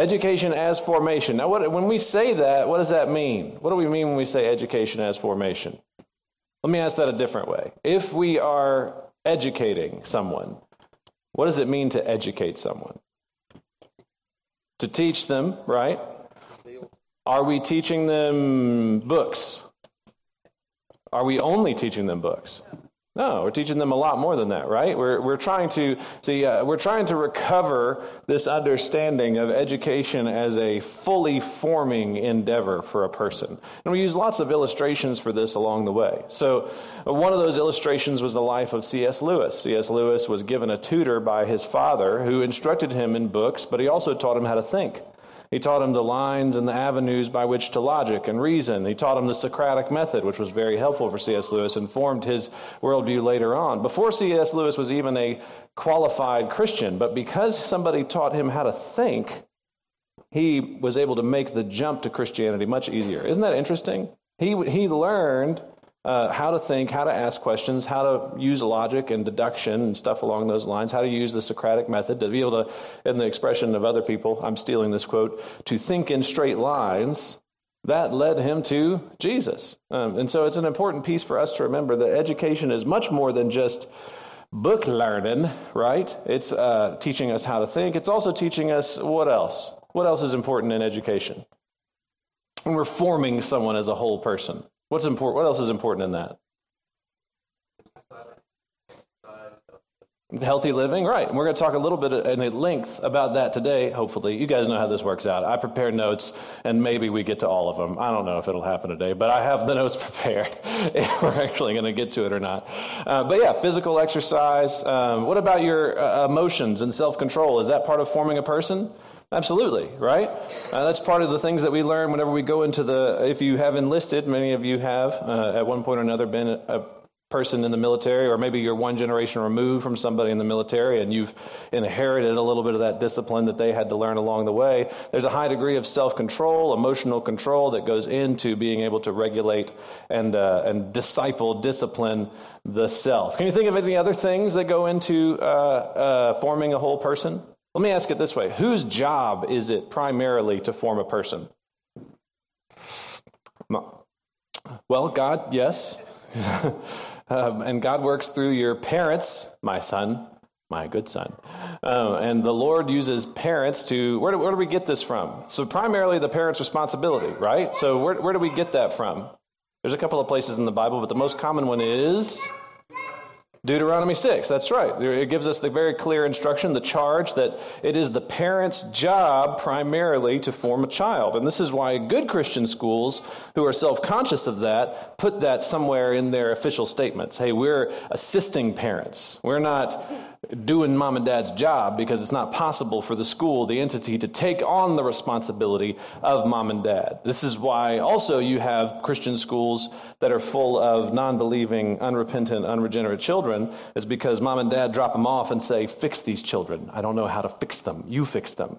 Education as formation. Now, what, when we say that, what does that mean? What do we mean when we say education as formation? Let me ask that a different way. If we are educating someone, what does it mean to educate someone? To teach them, right? Are we teaching them books? Are we only teaching them books? No, we're teaching them a lot more than that, right? We're, we're trying to see, uh, we're trying to recover this understanding of education as a fully forming endeavor for a person. And we use lots of illustrations for this along the way. So, uh, one of those illustrations was the life of C.S. Lewis. C.S. Lewis was given a tutor by his father who instructed him in books, but he also taught him how to think. He taught him the lines and the avenues by which to logic and reason. He taught him the Socratic method, which was very helpful for C.S. Lewis and formed his worldview later on. Before C.S. Lewis was even a qualified Christian, but because somebody taught him how to think, he was able to make the jump to Christianity much easier. Isn't that interesting? He, he learned uh, how to think, how to ask questions, how to use logic and deduction and stuff along those lines, how to use the Socratic method to be able to, in the expression of other people, I'm stealing this quote, to think in straight lines. That led him to Jesus. Um, and so it's an important piece for us to remember that education is much more than just book learning, right? It's uh, teaching us how to think. It's also teaching us what else? What else is important in education? When we're forming someone as a whole person. What's important? What else is important in that? Healthy living, right. And we're going to talk a little bit at length about that today, hopefully. You guys know how this works out. I prepare notes, and maybe we get to all of them. I don't know if it'll happen today, but I have the notes prepared if we're actually going to get to it or not. Uh, but yeah, physical exercise. Um, what about your uh, emotions and self control? Is that part of forming a person? Absolutely, right? Uh, that's part of the things that we learn whenever we go into the. If you have enlisted, many of you have uh, at one point or another been a, person in the military, or maybe you're one generation removed from somebody in the military and you've inherited a little bit of that discipline that they had to learn along the way. There's a high degree of self control, emotional control that goes into being able to regulate and, uh, and disciple, discipline the self. Can you think of any other things that go into uh, uh, forming a whole person? Let me ask it this way Whose job is it primarily to form a person? Well, God, yes. um, and God works through your parents, my son, my good son. Um, and the Lord uses parents to, where do, where do, we get this from? So, primarily the parent's responsibility, right? So, where, where do we get that from? There's a couple of places in the Bible, but the most common one is Deuteronomy 6, that's right. It gives us the very clear instruction, the charge that it is the parent's job primarily to form a child. And this is why good Christian schools who are self conscious of that put that somewhere in their official statements. Hey, we're assisting parents. We're not doing mom and dad's job because it's not possible for the school, the entity, to take on the responsibility of mom and dad. This is why also you have Christian schools that are full of non believing, unrepentant, unregenerate children, is because mom and dad drop them off and say, Fix these children. I don't know how to fix them. You fix them.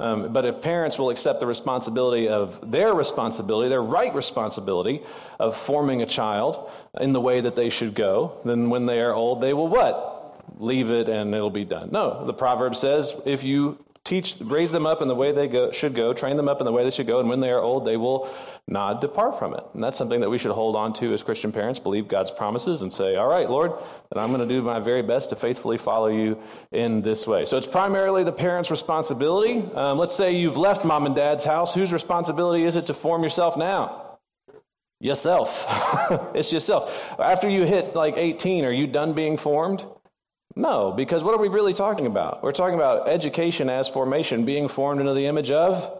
Um, but if parents will accept the responsibility of their responsibility, their right responsibility of forming a child in the way that they should go, then when they are old, they will what? Leave it and it'll be done. No, the proverb says if you teach, raise them up in the way they go, should go, train them up in the way they should go, and when they are old, they will not depart from it. And that's something that we should hold on to as Christian parents, believe God's promises, and say, all right, Lord, then I'm going to do my very best to faithfully follow you in this way. So it's primarily the parent's responsibility. Um, let's say you've left mom and dad's house. Whose responsibility is it to form yourself now? Yourself. it's yourself. After you hit like 18, are you done being formed? No, because what are we really talking about? We're talking about education as formation, being formed into the image of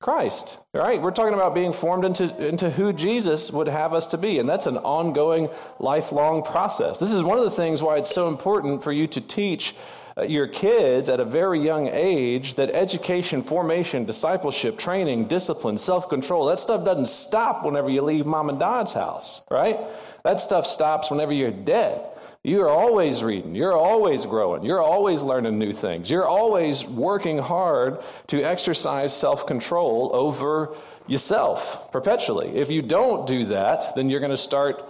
Christ, right? We're talking about being formed into, into who Jesus would have us to be, and that's an ongoing, lifelong process. This is one of the things why it's so important for you to teach uh, your kids at a very young age that education, formation, discipleship, training, discipline, self control, that stuff doesn't stop whenever you leave mom and dad's house, right? That stuff stops whenever you're dead. You're always reading. You're always growing. You're always learning new things. You're always working hard to exercise self control over yourself perpetually. If you don't do that, then you're going to start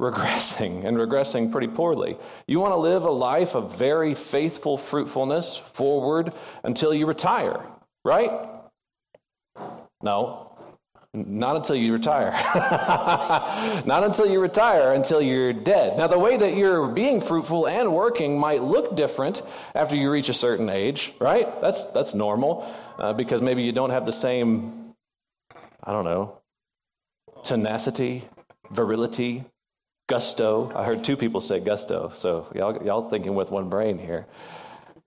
regressing and regressing pretty poorly. You want to live a life of very faithful fruitfulness forward until you retire, right? No, not until you retire. Not until you retire, until you're dead. Now, the way that you're being fruitful and working might look different after you reach a certain age, right? That's, that's normal uh, because maybe you don't have the same, I don't know, tenacity, virility, gusto. I heard two people say gusto, so y'all, y'all thinking with one brain here.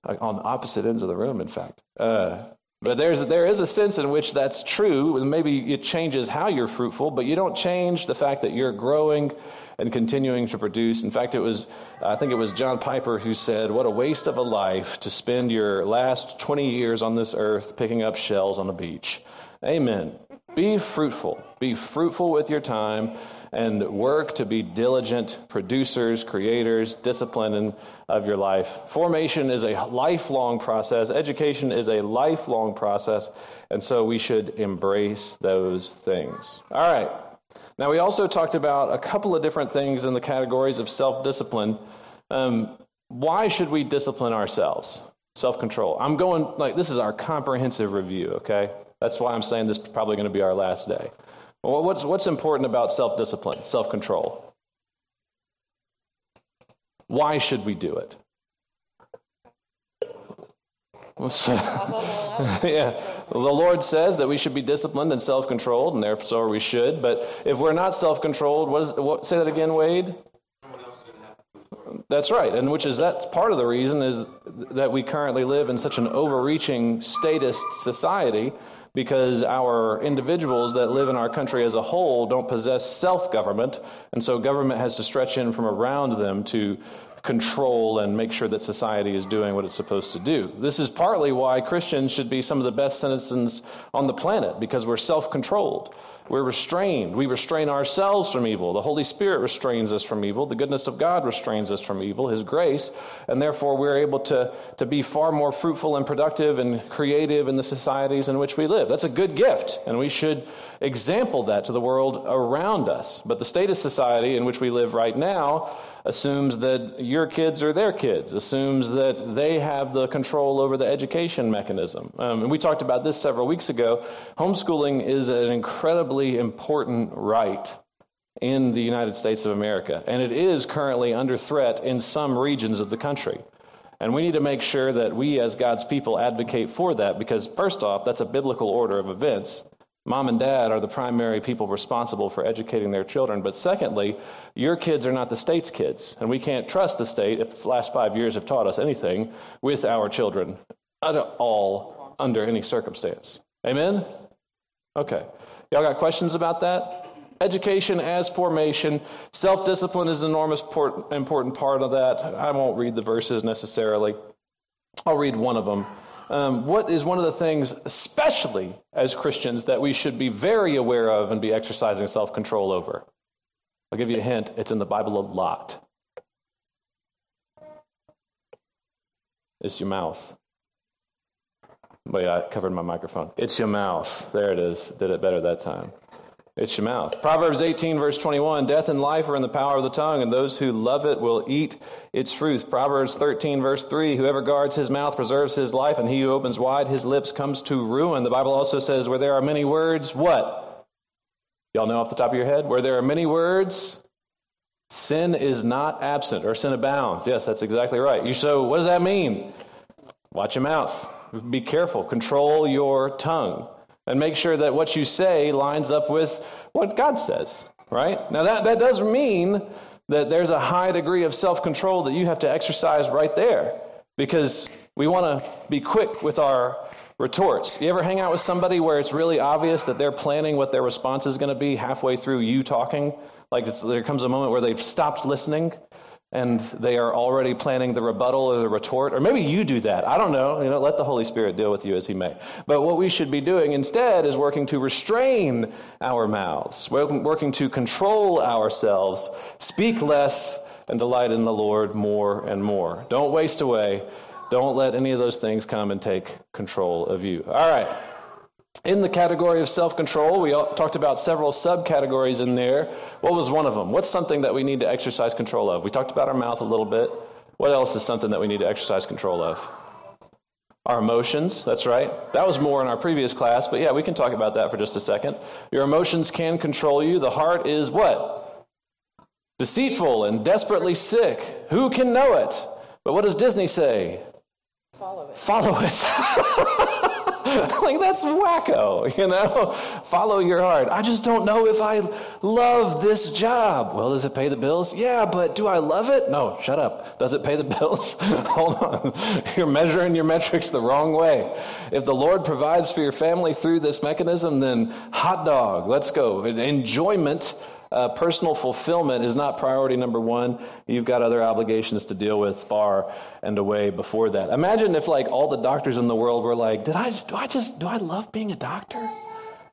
On opposite ends of the room, in fact. Uh, but there's, there is a sense in which that's true. Maybe it changes how you're fruitful, but you don't change the fact that you're growing and continuing to produce. In fact, it was, I think it was John Piper who said, What a waste of a life to spend your last 20 years on this earth picking up shells on a beach. Amen. Be fruitful. Be fruitful with your time and work to be diligent producers, creators, disciplined of your life. Formation is a lifelong process, education is a lifelong process, and so we should embrace those things. All right. Now, we also talked about a couple of different things in the categories of self discipline. Um, why should we discipline ourselves? Self control. I'm going, like, this is our comprehensive review, okay? That's why I'm saying this is probably going to be our last day. Well, what's, what's important about self discipline, self control? Why should we do it? yeah, the Lord says that we should be disciplined and self controlled, and therefore we should. But if we're not self controlled, what what, say that again, Wade? That's right, and which is that's part of the reason is that we currently live in such an overreaching statist society because our individuals that live in our country as a whole don't possess self government, and so government has to stretch in from around them to control and make sure that society is doing what it's supposed to do. This is partly why Christians should be some of the best citizens on the planet because we're self controlled. We're restrained. We restrain ourselves from evil. The Holy Spirit restrains us from evil. The goodness of God restrains us from evil, His grace. And therefore, we're able to, to be far more fruitful and productive and creative in the societies in which we live. That's a good gift, and we should example that to the world around us. But the state of society in which we live right now assumes that your kids are their kids, assumes that they have the control over the education mechanism. Um, and we talked about this several weeks ago. Homeschooling is an incredibly important right in the United States of America, and it is currently under threat in some regions of the country. And we need to make sure that we, as God's people, advocate for that because, first off, that's a biblical order of events. Mom and dad are the primary people responsible for educating their children. But secondly, your kids are not the state's kids. And we can't trust the state, if the last five years have taught us anything, with our children at all under any circumstance. Amen? Okay. Y'all got questions about that? Education as formation. Self discipline is an enormous important part of that. I won't read the verses necessarily. I'll read one of them um, what is one of the things, especially as Christians, that we should be very aware of and be exercising self control over? I'll give you a hint it's in the Bible a lot. It's your mouth. Wait, I covered my microphone. It's your mouth. There it is. Did it better that time. It's your mouth. Proverbs 18, verse 21 Death and life are in the power of the tongue, and those who love it will eat its fruit. Proverbs 13, verse 3 Whoever guards his mouth preserves his life, and he who opens wide his lips comes to ruin. The Bible also says, Where there are many words, what? Y'all know off the top of your head? Where there are many words, sin is not absent, or sin abounds. Yes, that's exactly right. You, so, what does that mean? Watch your mouth. Be careful. Control your tongue and make sure that what you say lines up with what God says, right? Now, that, that does mean that there's a high degree of self control that you have to exercise right there because we want to be quick with our retorts. You ever hang out with somebody where it's really obvious that they're planning what their response is going to be halfway through you talking? Like there comes a moment where they've stopped listening and they are already planning the rebuttal or the retort or maybe you do that. I don't know. You know let the holy spirit deal with you as he may. But what we should be doing instead is working to restrain our mouths working to control ourselves speak less and delight in the lord more and more. Don't waste away. Don't let any of those things come and take control of you. All right in the category of self control, we talked about several subcategories in there. What was one of them? What's something that we need to exercise control of? We talked about our mouth a little bit. What else is something that we need to exercise control of? Our emotions, that's right. That was more in our previous class, but yeah, we can talk about that for just a second. Your emotions can control you. The heart is what? Deceitful and desperately sick. Who can know it? But what does Disney say? Follow it. Follow it. like that's wacko, you know? Follow your heart. I just don't know if I love this job. Well, does it pay the bills? Yeah, but do I love it? No, shut up. Does it pay the bills? Hold on. You're measuring your metrics the wrong way. If the Lord provides for your family through this mechanism, then hot dog, let's go. Enjoyment uh, personal fulfillment is not priority number one. You've got other obligations to deal with far and away before that. Imagine if, like, all the doctors in the world were like, "Did I? Do I just? Do I love being a doctor?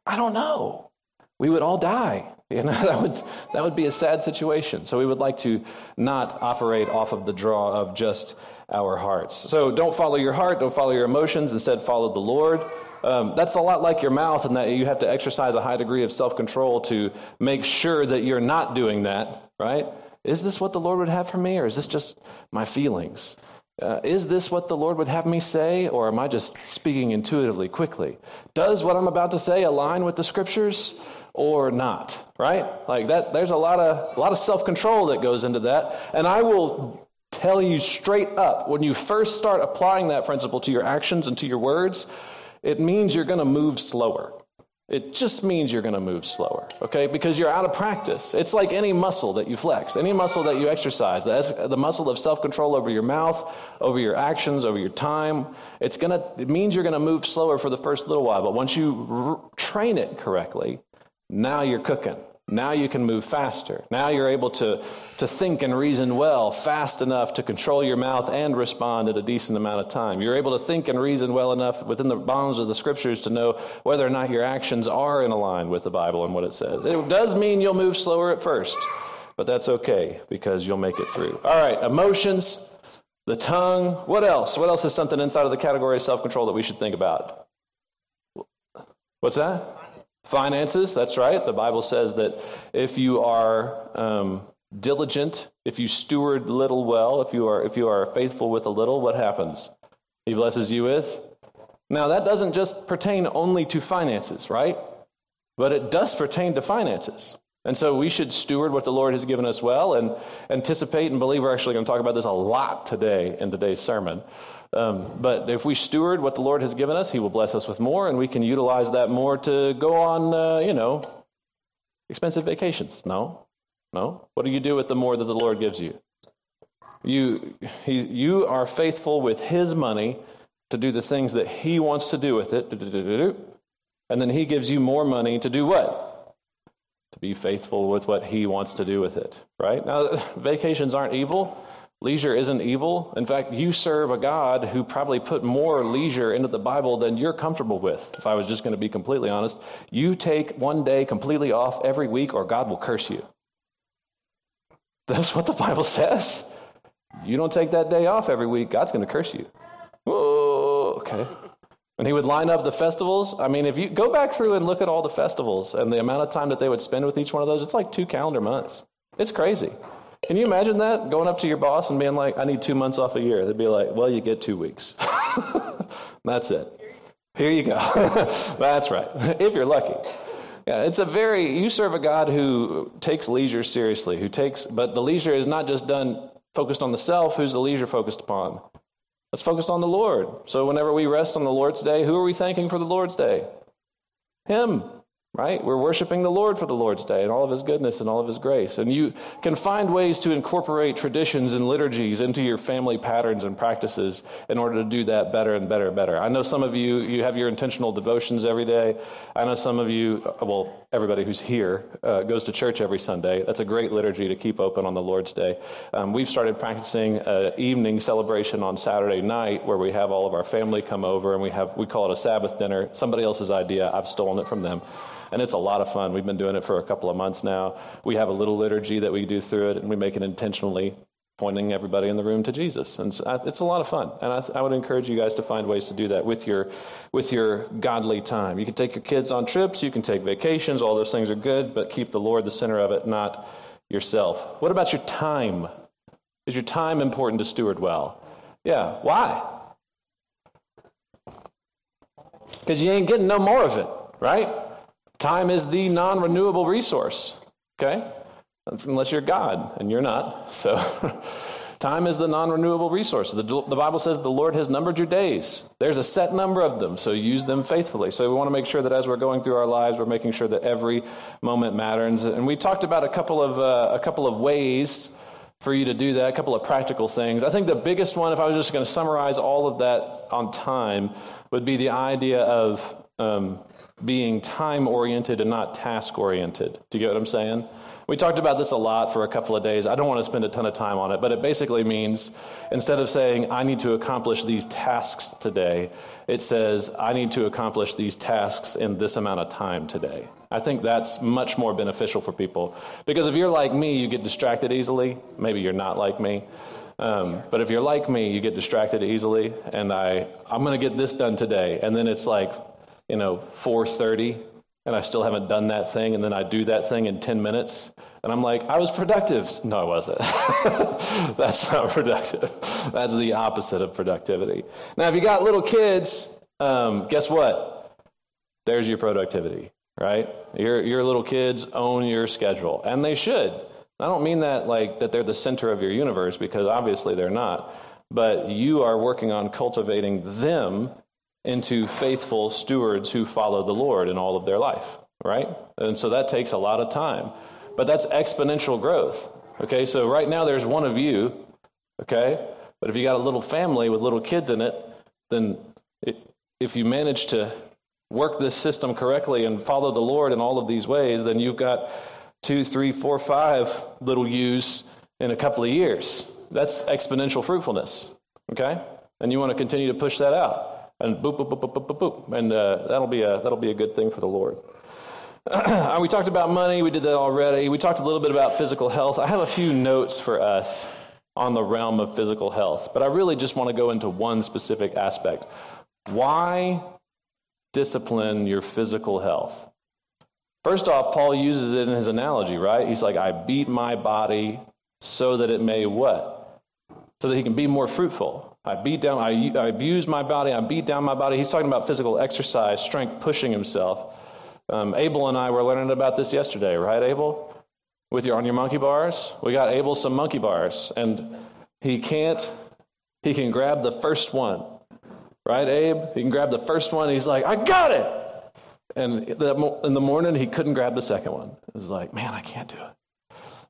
I don't know." We would all die. You know that would that would be a sad situation. So we would like to not operate off of the draw of just our hearts. So don't follow your heart. Don't follow your emotions. Instead, follow the Lord. Um, that's a lot like your mouth, in that you have to exercise a high degree of self control to make sure that you're not doing that, right? Is this what the Lord would have for me, or is this just my feelings? Uh, is this what the Lord would have me say, or am I just speaking intuitively, quickly? Does what I'm about to say align with the scriptures or not? Right? Like that. There's a lot of a lot of self control that goes into that, and I will tell you straight up when you first start applying that principle to your actions and to your words it means you're going to move slower. It just means you're going to move slower, okay? Because you're out of practice. It's like any muscle that you flex, any muscle that you exercise. That's the muscle of self-control over your mouth, over your actions, over your time. It's to it means you're going to move slower for the first little while, but once you r- train it correctly, now you're cooking. Now you can move faster. Now you're able to, to think and reason well, fast enough to control your mouth and respond at a decent amount of time. You're able to think and reason well enough within the bounds of the scriptures to know whether or not your actions are in line with the Bible and what it says. It does mean you'll move slower at first, but that's okay because you'll make it through. All right, emotions, the tongue. What else? What else is something inside of the category of self control that we should think about? What's that? Finances, that's right. The Bible says that if you are um, diligent, if you steward little well, if you are if you are faithful with a little, what happens? He blesses you with. Now that doesn't just pertain only to finances, right? But it does pertain to finances. And so we should steward what the Lord has given us well and anticipate and believe we're actually going to talk about this a lot today in today's sermon. Um, but if we steward what the Lord has given us, He will bless us with more, and we can utilize that more to go on, uh, you know, expensive vacations. No, no. What do you do with the more that the Lord gives you? You, he, you are faithful with His money to do the things that He wants to do with it, and then He gives you more money to do what? To be faithful with what He wants to do with it. Right now, vacations aren't evil. Leisure isn't evil. In fact, you serve a God who probably put more leisure into the Bible than you're comfortable with. If I was just going to be completely honest, you take one day completely off every week, or God will curse you. That's what the Bible says. You don't take that day off every week, God's going to curse you. Oh, okay. And he would line up the festivals. I mean, if you go back through and look at all the festivals and the amount of time that they would spend with each one of those, it's like two calendar months. It's crazy. Can you imagine that? Going up to your boss and being like, I need two months off a year. They'd be like, well, you get two weeks. That's it. Here you go. That's right. If you're lucky. Yeah, it's a very, you serve a God who takes leisure seriously, who takes, but the leisure is not just done focused on the self. Who's the leisure focused upon? Let's focus on the Lord. So whenever we rest on the Lord's day, who are we thanking for the Lord's day? Him right? We're worshiping the Lord for the Lord's Day and all of His goodness and all of His grace. And you can find ways to incorporate traditions and liturgies into your family patterns and practices in order to do that better and better and better. I know some of you, you have your intentional devotions every day. I know some of you, well, everybody who's here uh, goes to church every Sunday. That's a great liturgy to keep open on the Lord's Day. Um, we've started practicing an evening celebration on Saturday night where we have all of our family come over and we have, we call it a Sabbath dinner. Somebody else's idea. I've stolen it from them and it's a lot of fun. We've been doing it for a couple of months now. We have a little liturgy that we do through it, and we make it intentionally pointing everybody in the room to Jesus. And it's a lot of fun. And I, I, would encourage you guys to find ways to do that with your, with your godly time. You can take your kids on trips, you can take vacations, all those things are good, but keep the Lord the center of it, not yourself. What about your time? Is your time important to steward well? Yeah. Why? because you ain't getting no more of it, right? Time is the non renewable resource, okay? Unless you're God, and you're not. So, time is the non renewable resource. The, the Bible says the Lord has numbered your days. There's a set number of them, so use them faithfully. So, we want to make sure that as we're going through our lives, we're making sure that every moment matters. And we talked about a couple of, uh, a couple of ways for you to do that, a couple of practical things. I think the biggest one, if I was just going to summarize all of that on time, would be the idea of um, being time oriented and not task oriented. Do you get what I'm saying? We talked about this a lot for a couple of days. I don't want to spend a ton of time on it, but it basically means instead of saying, I need to accomplish these tasks today, it says, I need to accomplish these tasks in this amount of time today. I think that's much more beneficial for people. Because if you're like me, you get distracted easily. Maybe you're not like me. Um, but if you're like me, you get distracted easily, and I, I'm going to get this done today, and then it's like, you know, 4:30, and I still haven't done that thing, and then I do that thing in 10 minutes, and I'm like, I was productive. No, I wasn't. That's not productive. That's the opposite of productivity. Now, if you got little kids, um, guess what? There's your productivity, right? Your, your little kids own your schedule, and they should. I don't mean that like that they're the center of your universe because obviously they're not, but you are working on cultivating them into faithful stewards who follow the Lord in all of their life, right? And so that takes a lot of time. But that's exponential growth. Okay, so right now there's one of you, okay? But if you got a little family with little kids in it, then it, if you manage to work this system correctly and follow the Lord in all of these ways, then you've got two, three, four, five little U's in a couple of years. That's exponential fruitfulness, okay? And you want to continue to push that out. And boop, boop, boop, boop, boop, boop, boop. And uh, that'll, be a, that'll be a good thing for the Lord. we talked about money, we did that already. We talked a little bit about physical health. I have a few notes for us on the realm of physical health, but I really just want to go into one specific aspect. Why discipline your physical health? First off, Paul uses it in his analogy, right? He's like, I beat my body so that it may what? So that he can be more fruitful. I beat down, I, I abuse my body, I beat down my body. He's talking about physical exercise, strength, pushing himself. Um, Abel and I were learning about this yesterday, right, Abel? With your on your monkey bars, we got Abel some monkey bars, and he can't. He can grab the first one, right, Abe? He can grab the first one. he's like, I got it. And in the morning, he couldn't grab the second one. Was like, man, I can't do it.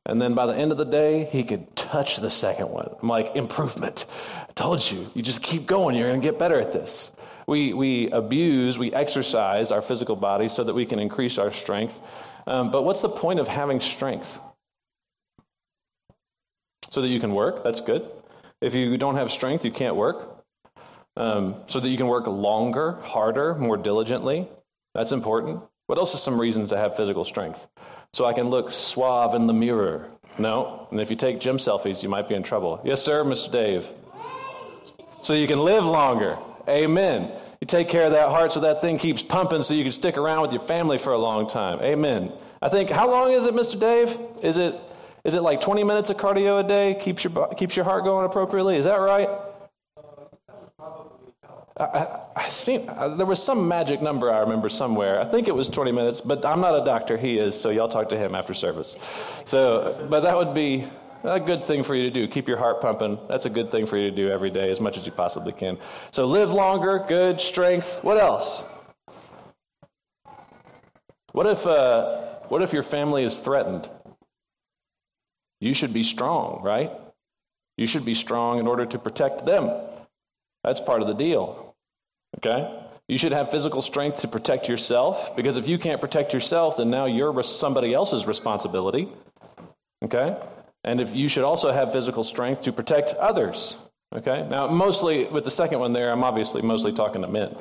And then by the end of the day, he could touch the second one. I'm like, improvement. I told you, you just keep going. You're going to get better at this. We, we abuse, we exercise our physical body so that we can increase our strength. Um, but what's the point of having strength? So that you can work, that's good. If you don't have strength, you can't work. Um, so that you can work longer, harder, more diligently. That's important. What else is some reasons to have physical strength? So I can look suave in the mirror. No. And if you take gym selfies, you might be in trouble. Yes, sir, Mr. Dave. So you can live longer. Amen. You take care of that heart so that thing keeps pumping so you can stick around with your family for a long time. Amen. I think, how long is it, Mr. Dave? Is it, is it like 20 minutes of cardio a day? Keeps your, keeps your heart going appropriately? Is that right? I, I uh, there was some magic number I remember somewhere. I think it was 20 minutes, but I'm not a doctor. He is, so y'all talk to him after service. So, but that would be a good thing for you to do. Keep your heart pumping. That's a good thing for you to do every day as much as you possibly can. So live longer, good, strength. What else? What if, uh, what if your family is threatened? You should be strong, right? You should be strong in order to protect them. That's part of the deal. Okay? You should have physical strength to protect yourself because if you can't protect yourself, then now you're somebody else's responsibility. Okay? And if you should also have physical strength to protect others. Okay? Now, mostly with the second one there, I'm obviously mostly talking to men.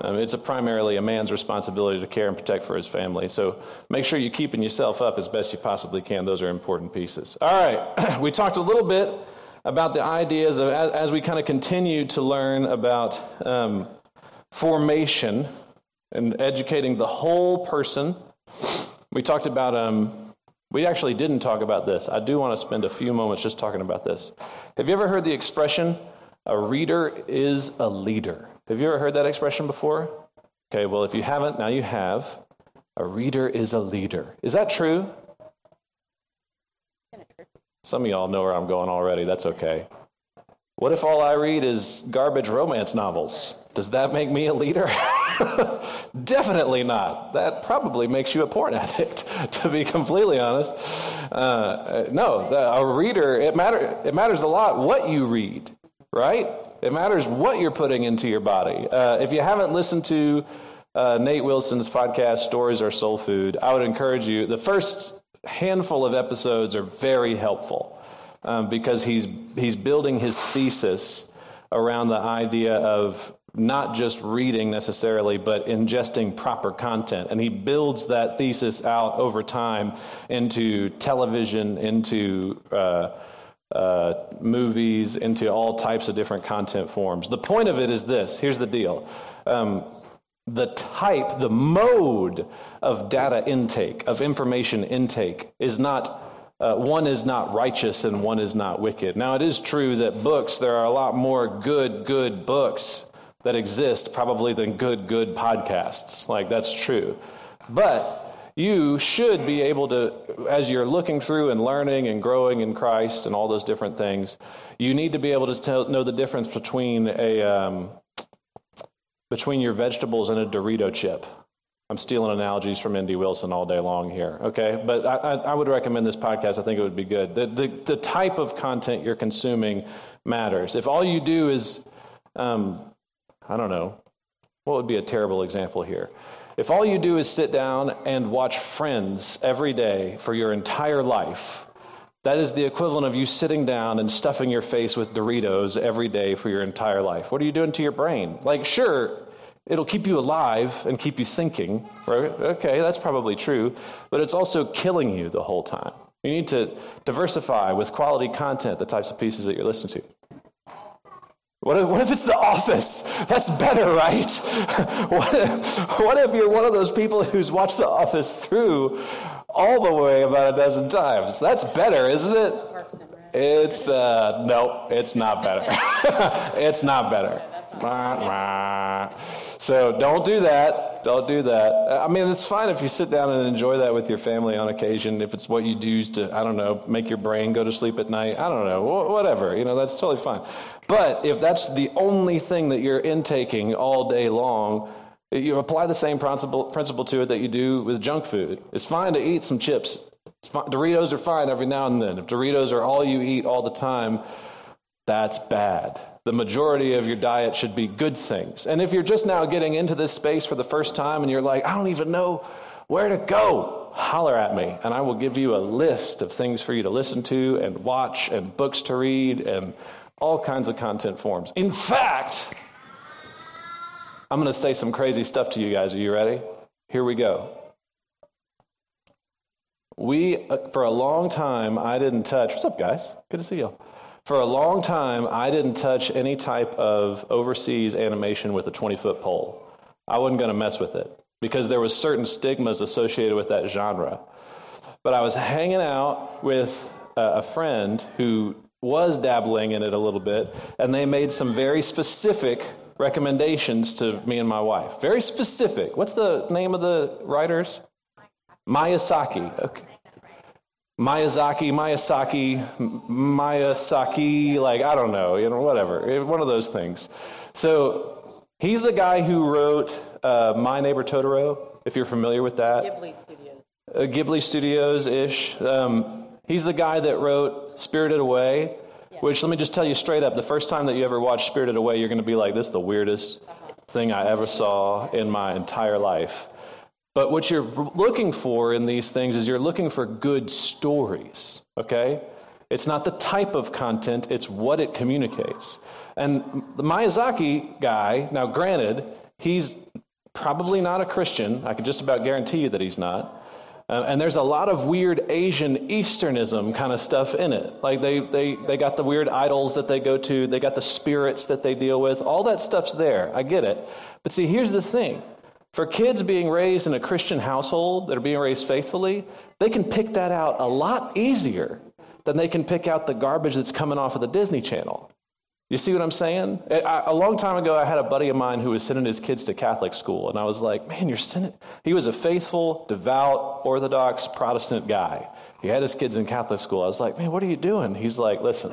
Um, it's a primarily a man's responsibility to care and protect for his family. So make sure you're keeping yourself up as best you possibly can. Those are important pieces. All right, we talked a little bit about the ideas of as, as we kind of continue to learn about um, formation and educating the whole person. We talked about, um, we actually didn't talk about this. I do want to spend a few moments just talking about this. Have you ever heard the expression, a reader is a leader? Have you ever heard that expression before? Okay, well, if you haven't, now you have. A reader is a leader. Is that true? Some of y'all know where I'm going already. That's okay. What if all I read is garbage romance novels? Does that make me a leader? Definitely not. That probably makes you a porn addict, to be completely honest. Uh, no, the, a reader, it, matter, it matters a lot what you read, right? It matters what you're putting into your body. Uh, if you haven't listened to uh, Nate Wilson's podcast, Stories Are Soul Food, I would encourage you. The first handful of episodes are very helpful um, because he's, he's building his thesis around the idea of not just reading necessarily, but ingesting proper content. And he builds that thesis out over time into television, into uh, uh, movies, into all types of different content forms. The point of it is this here's the deal. Um, the type, the mode of data intake, of information intake, is not, uh, one is not righteous and one is not wicked. Now, it is true that books, there are a lot more good, good books that exist probably than good, good podcasts. Like, that's true. But you should be able to, as you're looking through and learning and growing in Christ and all those different things, you need to be able to tell, know the difference between a, um, between your vegetables and a Dorito chip. I'm stealing analogies from N.D. Wilson all day long here, okay? But I, I, would recommend this podcast. I think it would be good. The, the, the, type of content you're consuming matters. If all you do is, um, I don't know, what would be a terrible example here? If all you do is sit down and watch Friends every day for your entire life, that is the equivalent of you sitting down and stuffing your face with Doritos every day for your entire life. What are you doing to your brain? Like, sure, it'll keep you alive and keep you thinking. Right? Okay, that's probably true, but it's also killing you the whole time. You need to diversify with quality content, the types of pieces that you're listening to. What if, what if, it's the office? That's better, right? what, if, what if you're one of those people who's watched the office through all the way about a dozen times. That's better, isn't it? It's uh, no, it's not better. it's not better. So don't do that. Don't do that. I mean, it's fine if you sit down and enjoy that with your family on occasion. If it's what you do to, I don't know, make your brain go to sleep at night. I don't know, whatever. You know, that's totally fine. But if that's the only thing that you're intaking all day long, you apply the same principle, principle to it that you do with junk food. It's fine to eat some chips. Doritos are fine every now and then. If Doritos are all you eat all the time, that's bad. The majority of your diet should be good things. And if you're just now getting into this space for the first time and you're like, I don't even know where to go, holler at me and I will give you a list of things for you to listen to and watch and books to read and all kinds of content forms. In fact, I'm going to say some crazy stuff to you guys. Are you ready? Here we go. We, uh, for a long time, I didn't touch. What's up, guys? Good to see you. For a long time, I didn't touch any type of overseas animation with a 20 foot pole. I wasn't going to mess with it because there was certain stigmas associated with that genre. But I was hanging out with a friend who was dabbling in it a little bit, and they made some very specific recommendations to me and my wife. Very specific. What's the name of the writers? Miyazaki. Okay. Miyazaki, Miyazaki, Miyazaki, like, I don't know, you know, whatever. One of those things. So he's the guy who wrote uh, My Neighbor Totoro, if you're familiar with that. Ghibli Studios. Uh, Ghibli Studios ish. Um, he's the guy that wrote Spirited Away. Which, let me just tell you straight up the first time that you ever watch Spirited Away, you're going to be like, this is the weirdest thing I ever saw in my entire life. But what you're looking for in these things is you're looking for good stories, okay? It's not the type of content, it's what it communicates. And the Miyazaki guy, now granted, he's probably not a Christian. I can just about guarantee you that he's not. Uh, and there's a lot of weird Asian Easternism kind of stuff in it. Like they, they, they got the weird idols that they go to, they got the spirits that they deal with. All that stuff's there. I get it. But see, here's the thing for kids being raised in a Christian household that are being raised faithfully, they can pick that out a lot easier than they can pick out the garbage that's coming off of the Disney Channel. You see what I'm saying? I, a long time ago, I had a buddy of mine who was sending his kids to Catholic school, and I was like, man, you're sending. He was a faithful, devout, Orthodox Protestant guy. He had his kids in Catholic school. I was like, man, what are you doing? He's like, listen,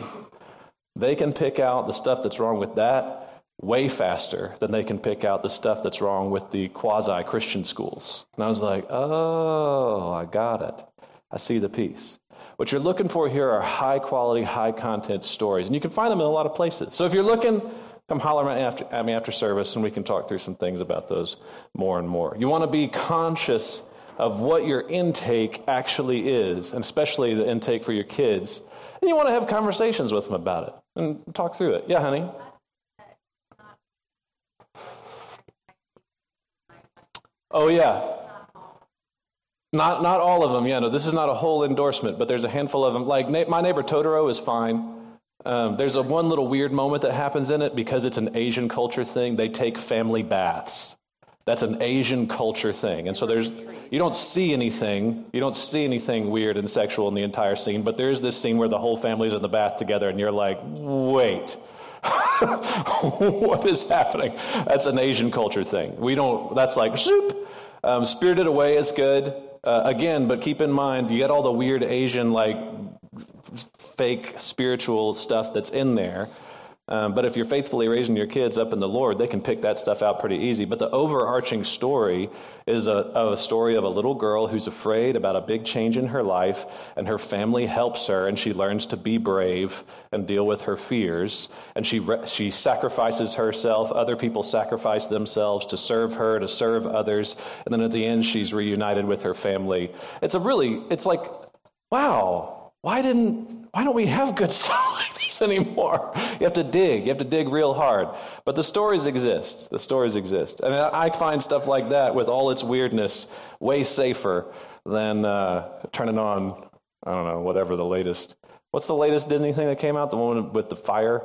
they can pick out the stuff that's wrong with that way faster than they can pick out the stuff that's wrong with the quasi Christian schools. And I was like, oh, I got it. I see the piece. What you're looking for here are high quality, high content stories, and you can find them in a lot of places. So if you're looking, come holler at me after, service, and we can talk through some things about those more and more. You want to be conscious of what your intake actually is, and especially the intake for your kids. And you want to have conversations with them about it and talk through it. Yeah, honey? Oh, yeah. Not, not all of them. Yeah, no, this is not a whole endorsement, but there's a handful of them. Like na- my neighbor Totoro is fine. Um, there's a one little weird moment that happens in it because it's an Asian culture thing. They take family baths. That's an Asian culture thing, and so there's you don't see anything. You don't see anything weird and sexual in the entire scene, but there's this scene where the whole family's in the bath together, and you're like, wait. what is happening? That's an Asian culture thing. We don't, that's like, soup. Um, Spirited Away is good. Uh, again, but keep in mind, you get all the weird Asian, like fake spiritual stuff that's in there. Um, but if you're faithfully raising your kids up in the Lord, they can pick that stuff out pretty easy. But the overarching story is a, a, story of a little girl who's afraid about a big change in her life, and her family helps her, and she learns to be brave and deal with her fears. And she, she sacrifices herself. Other people sacrifice themselves to serve her, to serve others. And then at the end, she's reunited with her family. It's a really, it's like, wow, why didn't, why don't we have good stuff this anymore? You have to dig. You have to dig real hard. But the stories exist. The stories exist. And I find stuff like that with all its weirdness way safer than uh, turning on, I don't know, whatever the latest. What's the latest Disney thing that came out? The one with the fire?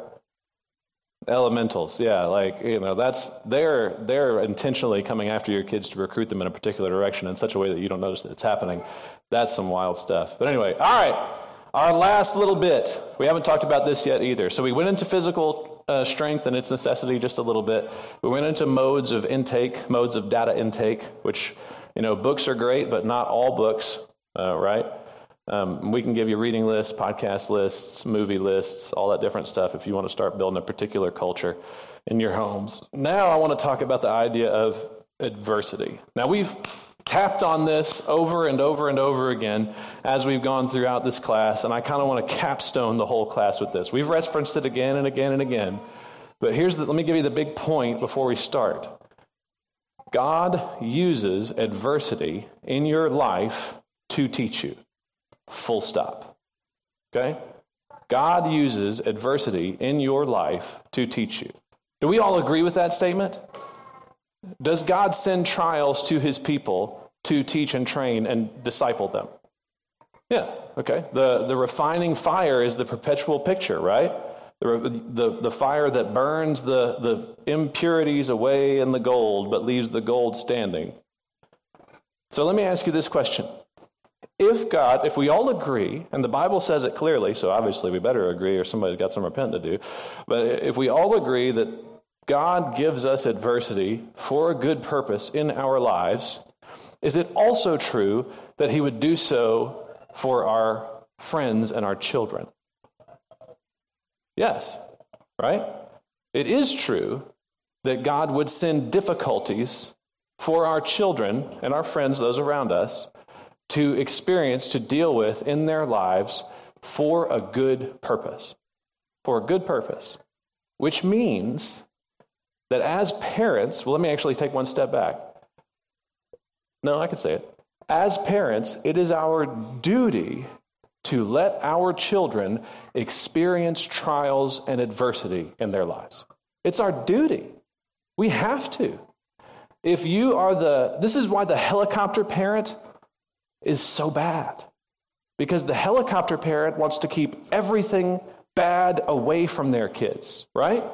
Elementals, yeah, like you know, that's they're they're intentionally coming after your kids to recruit them in a particular direction in such a way that you don't notice that it's happening. That's some wild stuff. But anyway, all right. Our last little bit, we haven't talked about this yet either. So we went into physical uh, strength and its necessity just a little bit. We went into modes of intake, modes of data intake, which, you know, books are great, but not all books, uh, right? Um, we can give you reading lists, podcast lists, movie lists, all that different stuff if you want to start building a particular culture in your homes. Now I want to talk about the idea of adversity. Now we've tapped on this over and over and over again as we've gone throughout this class, and I kind of want to capstone the whole class with this. We've referenced it again and again and again, but here's the, let me give you the big point before we start. God uses adversity in your life to teach you. Full stop. Okay? God uses adversity in your life to teach you. Do we all agree with that statement? Does God send trials to his people to teach and train and disciple them? Yeah, okay. The, the refining fire is the perpetual picture, right? The, the, the fire that burns the, the impurities away in the gold but leaves the gold standing. So let me ask you this question. If God, if we all agree, and the Bible says it clearly, so obviously we better agree or somebody's got some repenting to do, but if we all agree that God gives us adversity for a good purpose in our lives, is it also true that He would do so for our friends and our children? Yes, right? It is true that God would send difficulties for our children and our friends, those around us, to experience, to deal with in their lives for a good purpose. For a good purpose. Which means that as parents, well, let me actually take one step back. No, I can say it. As parents, it is our duty to let our children experience trials and adversity in their lives. It's our duty. We have to. If you are the, this is why the helicopter parent is so bad. Because the helicopter parent wants to keep everything bad away from their kids, right?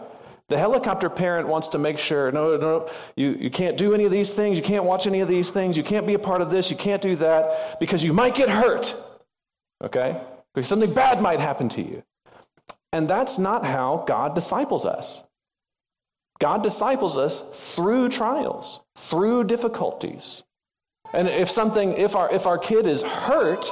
The helicopter parent wants to make sure no, no, you, you can't do any of these things, you can't watch any of these things, you can't be a part of this, you can't do that, because you might get hurt. Okay? Because something bad might happen to you. And that's not how God disciples us. God disciples us through trials, through difficulties. And if something, if our, if our kid is hurt,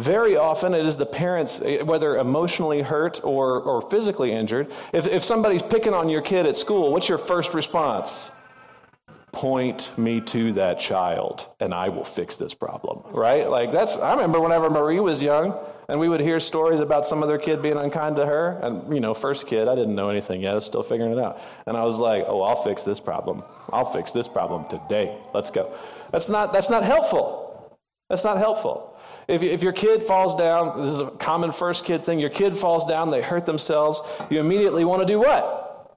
very often it is the parents, eh, whether emotionally hurt or, or physically injured. If, if somebody's picking on your kid at school, what's your first response? Point me to that child and I will fix this problem, right? Like that's, I remember whenever Marie was young, and we would hear stories about some other kid being unkind to her. And, you know, first kid, I didn't know anything yet. I was still figuring it out. And I was like, oh, I'll fix this problem. I'll fix this problem today. Let's go. That's not, that's not helpful. That's not helpful. If, if your kid falls down, this is a common first kid thing, your kid falls down, they hurt themselves, you immediately want to do what?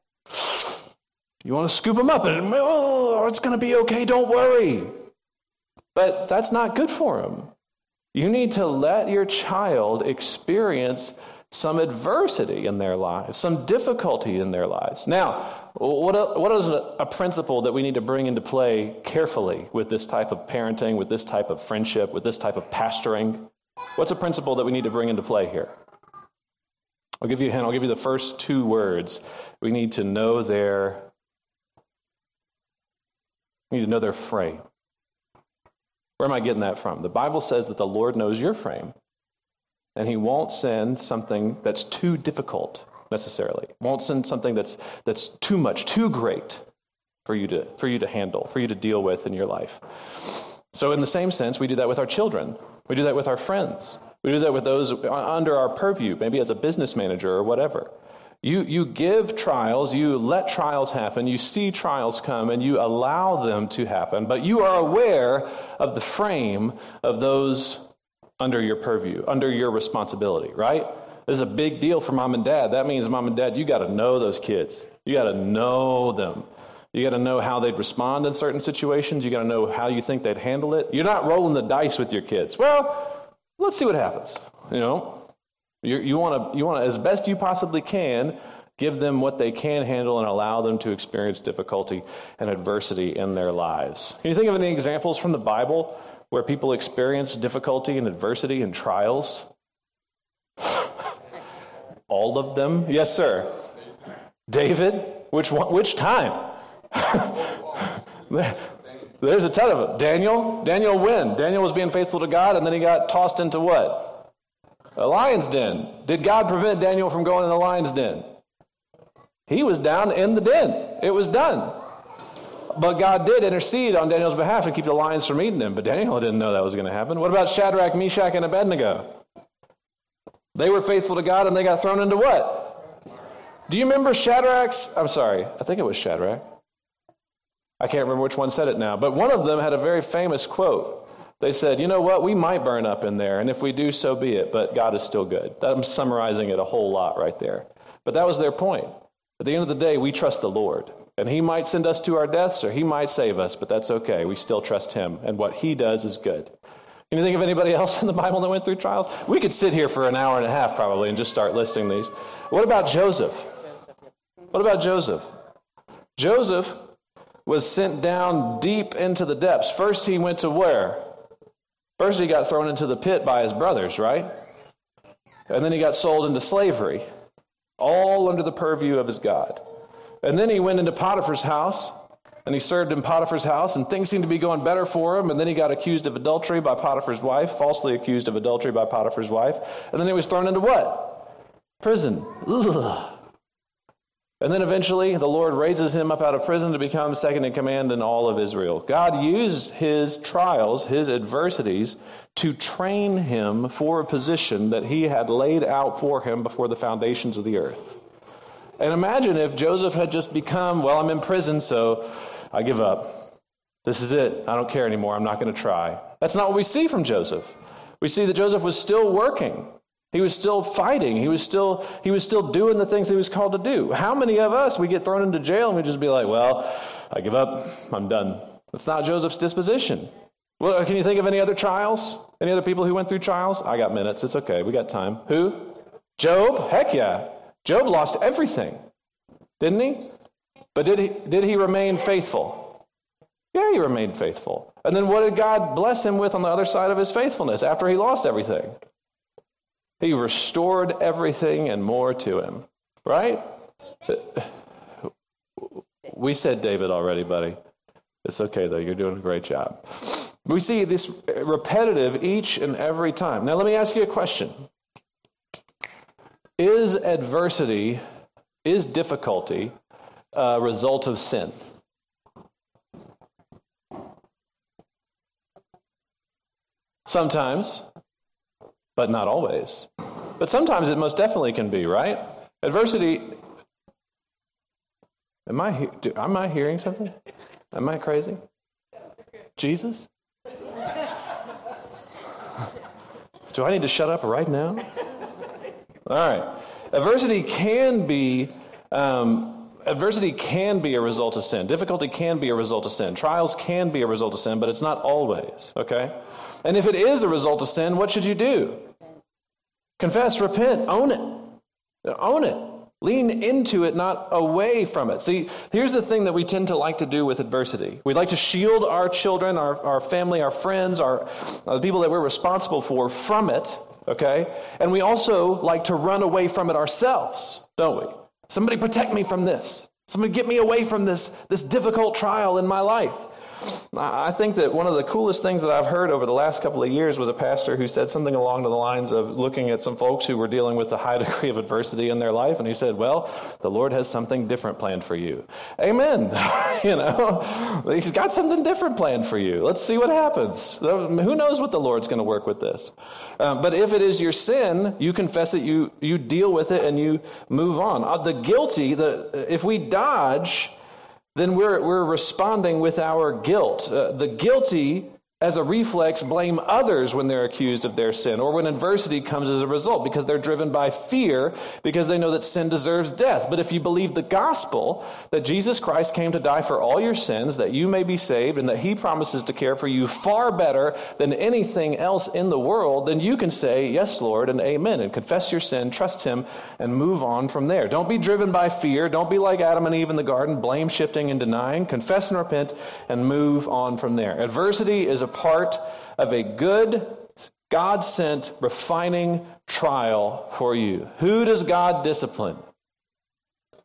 You want to scoop them up and, oh, it's going to be okay, don't worry. But that's not good for them. You need to let your child experience some adversity in their lives, some difficulty in their lives. Now, what, what is a, principle that we need to bring into play carefully with this type of parenting, with this type of friendship, with this type of pastoring? What's a principle that we need to bring into play here? I'll give you a hint. I'll give you the first two words. We need to know their we need to know their frame. Where am I getting that from? The Bible says that the Lord knows your frame, and He won't send something that's too difficult necessarily. Won't send something that's that's too much, too great for you to for you to handle, for you to deal with in your life. So in the same sense, we do that with our children. We do that with our friends. We do that with those under our purview, maybe as a business manager or whatever. You, you give trials, you let trials happen, you see trials come, and you allow them to happen, but you are aware of the frame of those under your purview, under your responsibility, right? This is a big deal for mom and dad. That means, mom and dad, you got to know those kids. You got to know them. You got to know how they'd respond in certain situations. You got to know how you think they'd handle it. You're not rolling the dice with your kids. Well, let's see what happens. You know, you, want to, you want to, as best you possibly can, give them what they can handle and allow them to experience difficulty and adversity in their lives. Can you think of any examples from the Bible where people experience difficulty and adversity and trials? All of them? Yes, sir. David? Which one? Which time? There's a ton of them. Daniel? Daniel when? Daniel was being faithful to God and then he got tossed into what? A lion's den. Did God prevent Daniel from going in the lion's den? He was down in the den. It was done. But God did intercede on Daniel's behalf and keep the lions from eating him. But Daniel didn't know that was going to happen. What about Shadrach, Meshach, and Abednego? They were faithful to God and they got thrown into what? Do you remember Shadrach's? I'm sorry, I think it was Shadrach. I can't remember which one said it now, but one of them had a very famous quote. They said, you know what, we might burn up in there, and if we do, so be it, but God is still good. I'm summarizing it a whole lot right there. But that was their point. At the end of the day, we trust the Lord. And He might send us to our deaths or He might save us, but that's okay. We still trust Him, and what He does is good. Can you think of anybody else in the Bible that went through trials? We could sit here for an hour and a half probably and just start listing these. What about Joseph? What about Joseph? Joseph was sent down deep into the depths. First, he went to where? First, he got thrown into the pit by his brothers, right? And then he got sold into slavery, all under the purview of his God. And then he went into Potiphar's house, and he served in Potiphar's house, and things seemed to be going better for him. And then he got accused of adultery by Potiphar's wife, falsely accused of adultery by Potiphar's wife. And then he was thrown into what? Prison. Ugh. And then eventually, the Lord raises him up out of prison to become second in command in all of Israel. God used his trials, his adversities, to train him for a position that he had laid out for him before the foundations of the earth. And imagine if Joseph had just become, well, I'm in prison, so I give up. This is it. I don't care anymore. I'm not going to try. That's not what we see from Joseph. We see that Joseph was still working. He was still fighting. He was still, he was still doing the things he was called to do. How many of us, we get thrown into jail and we just be like, well, I give up. I'm done. That's not Joseph's disposition. Well, can you think of any other trials? Any other people who went through trials? I got minutes. It's okay. We got time. Who? Job? Heck yeah. Job lost everything, didn't he? But did he, did he remain faithful? Yeah, he remained faithful. And then what did God bless him with on the other side of his faithfulness after he lost everything? He restored everything and more to him, right? We said David already, buddy. It's okay, though. You're doing a great job. We see this repetitive each and every time. Now, let me ask you a question Is adversity, is difficulty a result of sin? Sometimes, but not always. But sometimes it most definitely can be, right? Adversity. Am I, am I hearing something? Am I crazy? Jesus? Do I need to shut up right now? All right. Adversity can be um, adversity can be a result of sin. Difficulty can be a result of sin. Trials can be a result of sin, but it's not always. Okay. And if it is a result of sin, what should you do? Confess, repent, own it. Own it. Lean into it, not away from it. See, here's the thing that we tend to like to do with adversity. We like to shield our children, our, our family, our friends, our, uh, the people that we're responsible for from it, okay? And we also like to run away from it ourselves, don't we? Somebody protect me from this. Somebody get me away from this, this difficult trial in my life. I think that one of the coolest things that I've heard over the last couple of years was a pastor who said something along the lines of looking at some folks who were dealing with a high degree of adversity in their life, and he said, Well, the Lord has something different planned for you. Amen. you know, He's got something different planned for you. Let's see what happens. Who knows what the Lord's going to work with this? Um, but if it is your sin, you confess it, you, you deal with it, and you move on. Uh, the guilty, the, if we dodge, then we're, we're responding with our guilt. Uh, the guilty as a reflex, blame others when they're accused of their sin or when adversity comes as a result because they're driven by fear because they know that sin deserves death. But if you believe the gospel that Jesus Christ came to die for all your sins, that you may be saved, and that he promises to care for you far better than anything else in the world, then you can say, Yes, Lord, and amen, and confess your sin, trust him, and move on from there. Don't be driven by fear. Don't be like Adam and Eve in the garden, blame shifting and denying. Confess and repent and move on from there. Adversity is a part of a good, God sent, refining trial for you. Who does God discipline?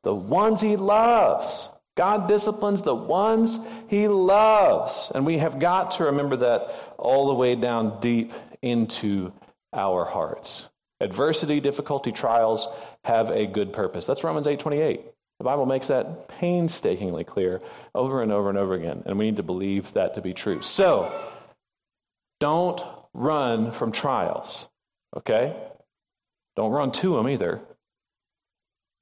The ones He loves. God disciplines the ones He loves. And we have got to remember that all the way down deep into our hearts. Adversity, difficulty, trials have a good purpose. That's Romans 8 28. The Bible makes that painstakingly clear over and over and over again, and we need to believe that to be true. So, don't run from trials, okay? Don't run to them either.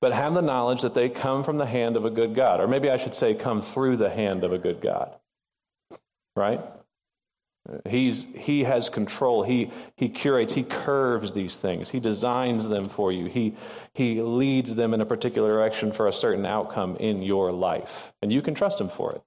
But have the knowledge that they come from the hand of a good God. Or maybe I should say, come through the hand of a good God. Right? He's, he has control. He, he curates, he curves these things. He designs them for you. He, he leads them in a particular direction for a certain outcome in your life. And you can trust him for it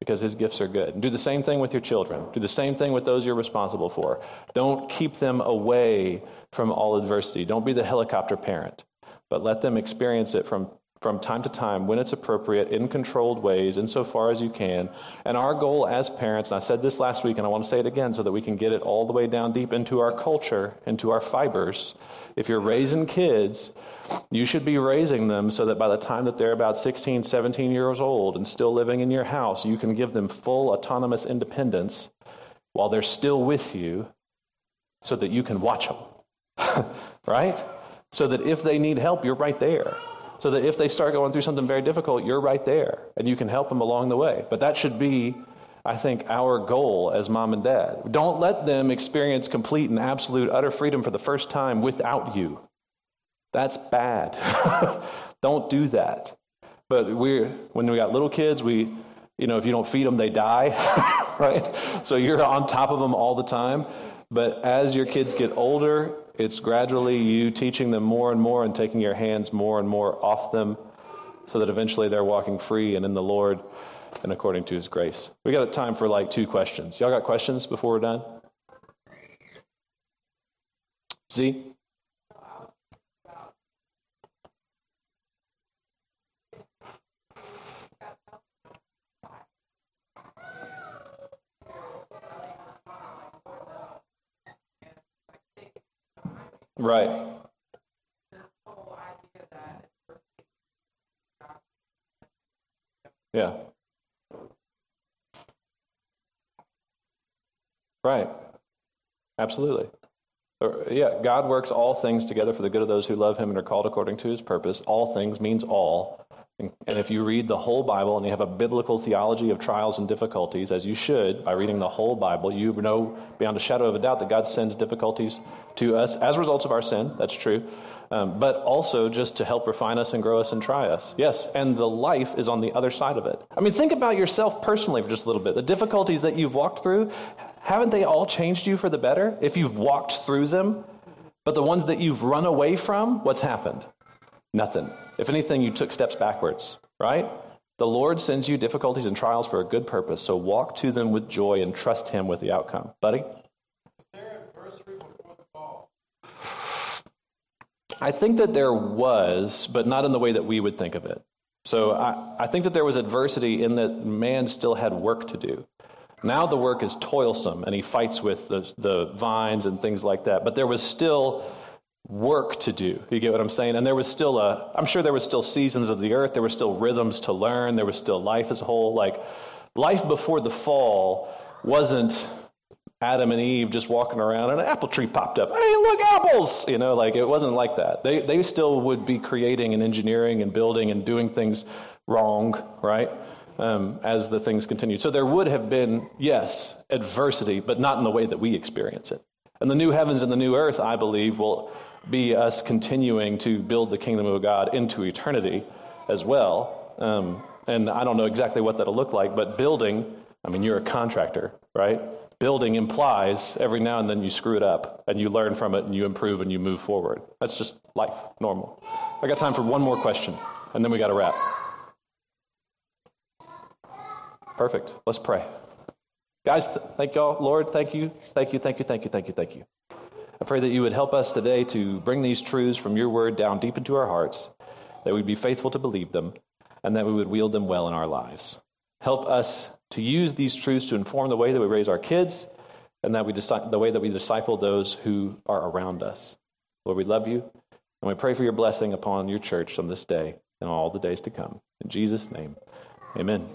because his gifts are good. And do the same thing with your children. Do the same thing with those you're responsible for. Don't keep them away from all adversity. Don't be the helicopter parent, but let them experience it from from time to time when it's appropriate in controlled ways insofar as you can. And our goal as parents and i said this last week and i want to say it again so that we can get it all the way down deep into our culture into our fibers. If you're raising kids you should be raising them so that by the time that they're about 16 17 years old and still living in your house you can give them full autonomous independence while they're still with you so that you can watch them. Right? So that if they need help you're right there so that if they start going through something very difficult, you're right there and you can help them along the way. But that should be, I think, our goal as mom and dad. Don't let them experience complete and absolute utter freedom for the first time without you. That's bad. don't do that. But we when we got little kids, we, you know, if you don't feed them, they die, right? So you're on top of them all the time. But as your kids get older it's gradually you teaching them more and more and taking your hands more and more off them so that eventually they're walking free and in the Lord and according to his grace. We got time for like two questions. Y'all got questions before we're done? Z? Right. Yeah. Right. Absolutely. Yeah, God works all things together for the good of those who love him and are called according to his purpose. All things means all. And if you read the whole Bible and you have a biblical theology of trials and difficulties, as you should by reading the whole Bible, you know beyond a shadow of a doubt that God sends difficulties to us as results of our sin. That's true. Um, but also just to help refine us and grow us and try us. Yes, and the life is on the other side of it. I mean, think about yourself personally for just a little bit. The difficulties that you've walked through, haven't they all changed you for the better if you've walked through them? But the ones that you've run away from, what's happened? Nothing. If anything, you took steps backwards, right? The Lord sends you difficulties and trials for a good purpose, so walk to them with joy and trust Him with the outcome. Buddy? I think that there was, but not in the way that we would think of it. So I, I think that there was adversity in that man still had work to do. Now the work is toilsome and he fights with the, the vines and things like that. But there was still work to do. You get what I'm saying? And there was still a, I'm sure there was still seasons of the earth. There were still rhythms to learn. There was still life as a whole. Like life before the fall wasn't Adam and Eve just walking around and an apple tree popped up. Hey, look, apples! You know, like it wasn't like that. They, they still would be creating and engineering and building and doing things wrong, right? Um, as the things continued. So there would have been, yes, adversity, but not in the way that we experience it. And the new heavens and the new earth, I believe, will be us continuing to build the kingdom of God into eternity as well. Um, and I don't know exactly what that'll look like, but building, I mean, you're a contractor, right? Building implies every now and then you screw it up and you learn from it and you improve and you move forward. That's just life, normal. I got time for one more question and then we got to wrap. Perfect. Let's pray. Guys, th- thank y'all. Lord, thank you. Thank you, thank you, thank you, thank you, thank you. I pray that you would help us today to bring these truths from your word down deep into our hearts, that we'd be faithful to believe them, and that we would wield them well in our lives. Help us to use these truths to inform the way that we raise our kids and that we decide, the way that we disciple those who are around us. Lord, we love you, and we pray for your blessing upon your church on this day and all the days to come. In Jesus' name, amen.